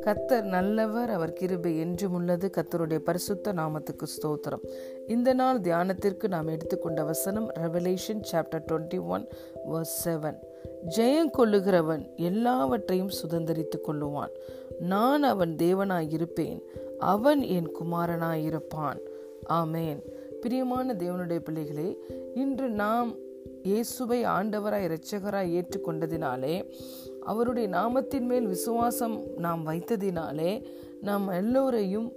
கத்தர் நல்லவர் அவர் கிருபை என்றும் உள்ளது. கத்தருடைய பரிசுத்த நாமத்துக்கு ஸ்தோத்திரம். இந்த நாள் தியானத்திற்கு நாம் எடுத்துக்கொண்ட வசனம் revelation chapter twenty one verse seven ஜெயம் கொள்ளுகிறவன் எல்லாவற்றையும் சுதந்திரித்துக் கொள்ளுவான். நான் அவன் தேவனாயிருப்பேன் அவன் என் குமாரனாயிருப்பான். ஆமேன். பிரியமான தேவனுடைய பிள்ளைகளே இன்று நாம் இயேசுவை ஆண்டவராய் இரட்சகராய் ஏற்றுக்கொண்டதினாலே அவருடைய நாமத்தின் மேல் விசுவாசம் நாம் வைத்ததினாலே நாம் எல்லோரையும்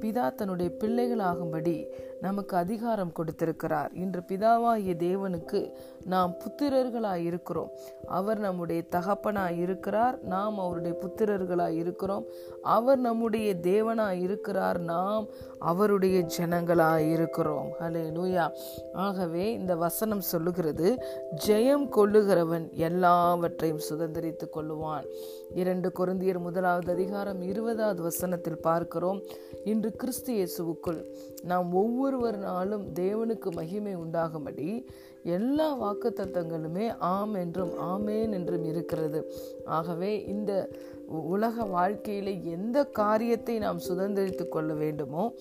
பிதா தன்னுடைய பிள்ளைகளாகும்படி நமக்கு அதிகாரம் கொடுத்திருக்கிறார். இன்று பிதாவாகிய தேவனுக்கு நாம் புத்திரர்களாய் இருக்கிறோம். அவர் நம்முடைய தகப்பனாய் இருக்கிறார். நாம் அவருடைய புத்திரர்களாய் இருக்கிறோம். அவர் நம்முடைய தேவனாய் இருக்கிறார். நாம் அவருடைய ஜனங்களாய் இருக்கிறோம். ஹலே நூயா ஆகவே இந்த வசனம் சொல்லுகிறது ஜெயம் கொள்ளுகிறவன் எல்லாவற்றையும் சுதந்திரித்துக் கொள்ளுவான். இரண்டு குருந்தியர் முதலாவது அதிகாரம் இருபதாவது வசனத்தில் பார்க்கிறோம் இன்று கிறிஸ்து இயேசுவுக்குள் நாம் ஒவ்வொருவர் நாளும் தேவனுக்கு மகிமை உண்டாகும்படி எல்லா வாக்கு தத்தங்களுமே ஆம் என்றும் ஆமேன் என்றும் இருக்கிறது. ஆகவே இந்த உலக வாழ்க்கையில் எந்த காரியத்தை நாம் சுதந்திரித்து கொள்ள வேண்டுமோ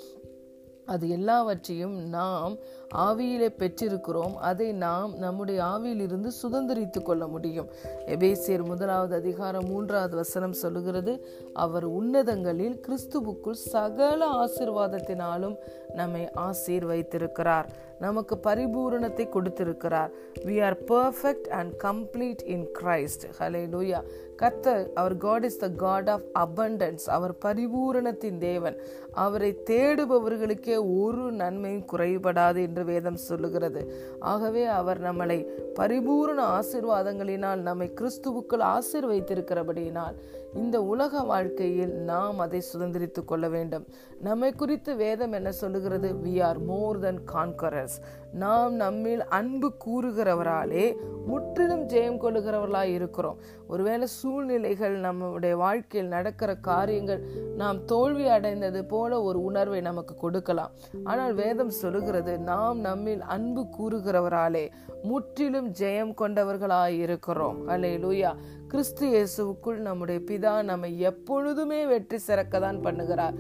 அது எல்லாவற்றையும் நாம் ஆவியிலே பெற்றிருக்கிறோம் அதை நாம் நம்முடைய ஆவியிலிருந்து சுதந்திரித்து கொள்ள முடியும். எபேசியர் முதலாவது அதிகாரம் மூன்றாவது வசனம் சொல்லுகிறது அவர் உன்னதங்களில் கிறிஸ்துவுக்குள் சகல ஆசிர்வாதத்தினாலும் நம்மை ஆசீர் வைத்திருக்கிறார் நமக்கு பரிபூரணத்தை கொடுத்திருக்கிறார். We are perfect and complete in Christ hallelujah கத்தர் அவர் God is the God of abundance அவர் பரிபூரணத்தின் தேவன். அவரை தேடுபவர்களுக்கே ஒரு நன்மையும் குறைபடாது என்று வேதம் சொல்லுகிறது. ஆகவே அவர் நம்மளை பரிபூர்ண ஆசிர்வாதங்களினால் நம்மை கிறிஸ்துவுக்குள் ஆசிர்வைத்திருக்கிறபடியினால் இந்த உலக வாழ்க்கையில் நாம் அதை சுதந்திரித்துக் கொள்ள வேண்டும். நம்மை குறித்து வேதம் என்ன சொல்லுகிறது? We are more than conquerors நாம் நம்மில் அன்பு கூறுகிறவராலே முற்றிலும் ஜெயம் கொள்ளுகிறவர்களாக இருக்கிறோம். ஒருவேளை சூழ்நிலைகள் நம்முடைய வாழ்க்கையில் நடக்கிற காரியங்கள் நாம் தோல்வி அடைந்தது போல ஒரு உணர்வை நமக்கு கொடுக்கலாம். ஆனால் வேதம் சொல்லுகிறது நாம் நம்மில் அன்பு கூறுகிறவராலே முற்றிலும் ஜெயம் கொண்டவர்களாக இருக்கிறோம். அலே லூயா கிறிஸ்து இயேசுவுக்குள் நம்முடைய பிதா நம்மை எப்பொழுதுமே வெற்றி சிறக்க தான் பண்ணுகிறார்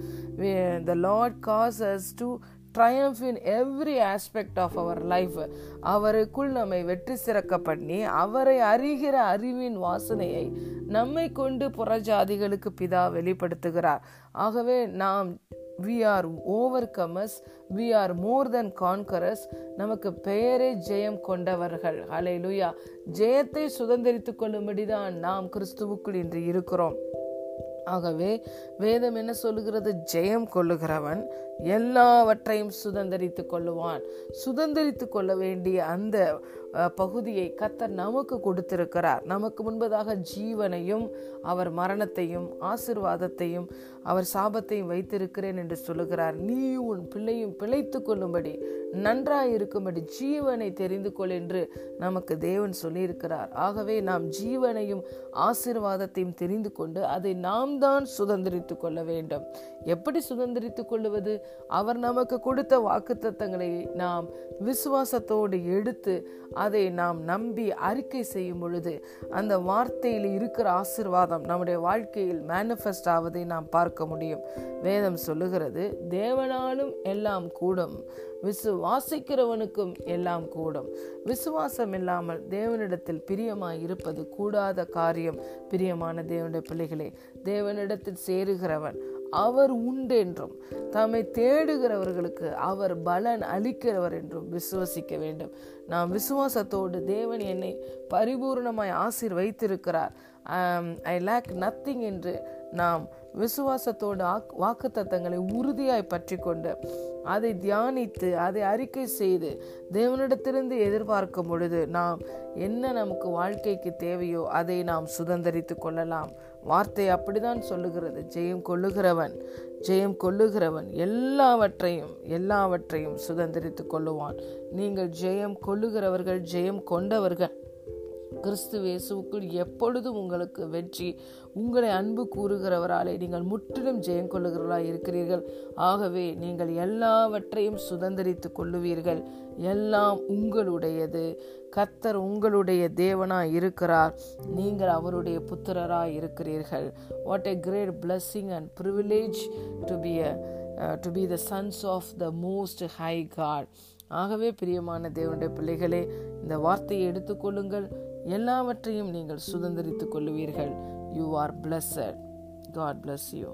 the Lord causes to triumph in every aspect of our life அவருக்குள் நம்மை வெற்றி சிறக்க பண்ணி அவரை அறிகிற அறிவின் வாசனையை நம்மை கொண்டு புறஜாதிகளுக்கு பிதா வெளிப்படுத்துகிறார். ஆகவே நாம் we are overcomers we are more than conquerors நமக்கு பெயரே ஜெயம் கொண்டவர்கள். அலை லுயா ஜெயத்தை சுதந்திரித்துக் கொள்ளும்படிதான் நாம் கிறிஸ்துவுக்குள் இன்று இருக்கிறோம். ஆகவே வேதம் என்ன சொல்லுகிறது? ஜெயம் கொள்ளுகிறவன் எல்லாவற்றையும் சுதந்திரித்து கொள்ளுவான். சுதந்திரித்து கொள்ள வேண்டிய அந்த பகுதியை கத்தர் நமக்கு கொடுத்திருக்கிறார். நமக்கு முன்பதாக ஜீவனையும் அவர் மரணத்தையும் ஆசிர்வாதத்தையும் அவர் சாபத்தையும் வைத்திருக்கிறேன் என்று சொல்லுகிறார். நீ உன் பிள்ளையும் பிழைத்து கொள்ளும்படி நன்றாய் இருக்கும்படி ஜீவனை தெரிந்து கொள் என்று நமக்கு தேவன் சொல்லியிருக்கிறார். ஆகவே நாம் ஜீவனையும் ஆசிர்வாதத்தையும் தெரிந்து கொண்டு அதை நாம் தான் சுதந்திரித்து கொள்ள வேண்டும். எப்படி சுதந்திரித்து கொள்ளுவது? அவர் நமக்கு கொடுத்த வாக்குத்தத்தங்களை நாம் விசுவாசத்தோடு எடுத்து அதை நாம் நம்பி அறிக்கை செய்யும் பொழுது அந்த வார்த்தையில் இருக்கிற ஆசிர்வாதம் நம்முடைய வாழ்க்கையில் மேனிஃபெஸ்ட் ஆவதை நாம் பார்க்க முடியும். வேதம் சொல்லுகிறது தேவனாலும் எல்லாம் கூடும். விசுவாசிக்கிறவனுக்கும் எல்லாம் கூடும். விசுவாசம் இல்லாமல் தேவனிடத்தில் பிரியமாய் இருப்பது கூடாத காரியம். பிரியமான தேவனுடைய பிள்ளைகளே தேவனிடத்தில் சேருகிறவன் அவர் உண்டென்றும் தம்மை தேடுகிறவர்களுக்கு அவர் பலன் அளிக்கிறவர் என்றும் விசுவசிக்க வேண்டும். நாம் விசுவாசத்தோடு தேவன் என்னை பரிபூர்ணமாய் ஆசிர் வைத்திருக்கிறார் ஐ லேக் நத்திங் என்று நாம் விசுவாசத்தோடு வாக்கு தத்தங்களை உறுதியாய் பற்றி கொண்டு அதை தியானித்து அதை அறிக்கை செய்து தேவனிடத்திலிருந்து எதிர்பார்க்கும் பொழுது நாம் என்ன நமக்கு வாழ்க்கைக்கு தேவையோ அதை நாம் சுதந்திரித்து கொள்ளலாம். வார்த்தை அப்படிதான் சொல்லுகிறது. ஜெயம் கொள்ளுகிறவன் ஜெயம் கொள்ளுகிறவன் எல்லாவற்றையும் எல்லாவற்றையும் சுதந்திரித்து கொள்ளுவான். நீங்கள் ஜெயம் கொள்ளுகிறவர்கள் ஜெயம் கொண்டவர்கள். கிறிஸ்து இயேசுக்குள் எப்பொழுதும் உங்களுக்கு வெற்றி உங்களை அன்பு கூறுகிறவராலே நீங்கள் முற்றிலும் ஜெயம் கொள்ளுகிறவர்களாக இருக்கிறீர்கள். ஆகவே நீங்கள் எல்லாவற்றையும் சுதந்திரித்து கொள்ளுவீர்கள். எல்லாம் உங்களுடையது. கத்தர் உங்களுடைய தேவனாய் இருக்கிறார். நீங்கள் அவருடைய புத்திரராய் இருக்கிறீர்கள். What a great blessing and privilege to be a to be the sons of the most high God ஆகவே பிரியமான தேவனுடைய பிள்ளைகளே இந்த வார்த்தையை எடுத்துக்கொள்ளுங்கள். எல்லாவற்றையும் நீங்கள் சுதந்திரித்துக் கொள்ளுவீர்கள். You are blessed God bless you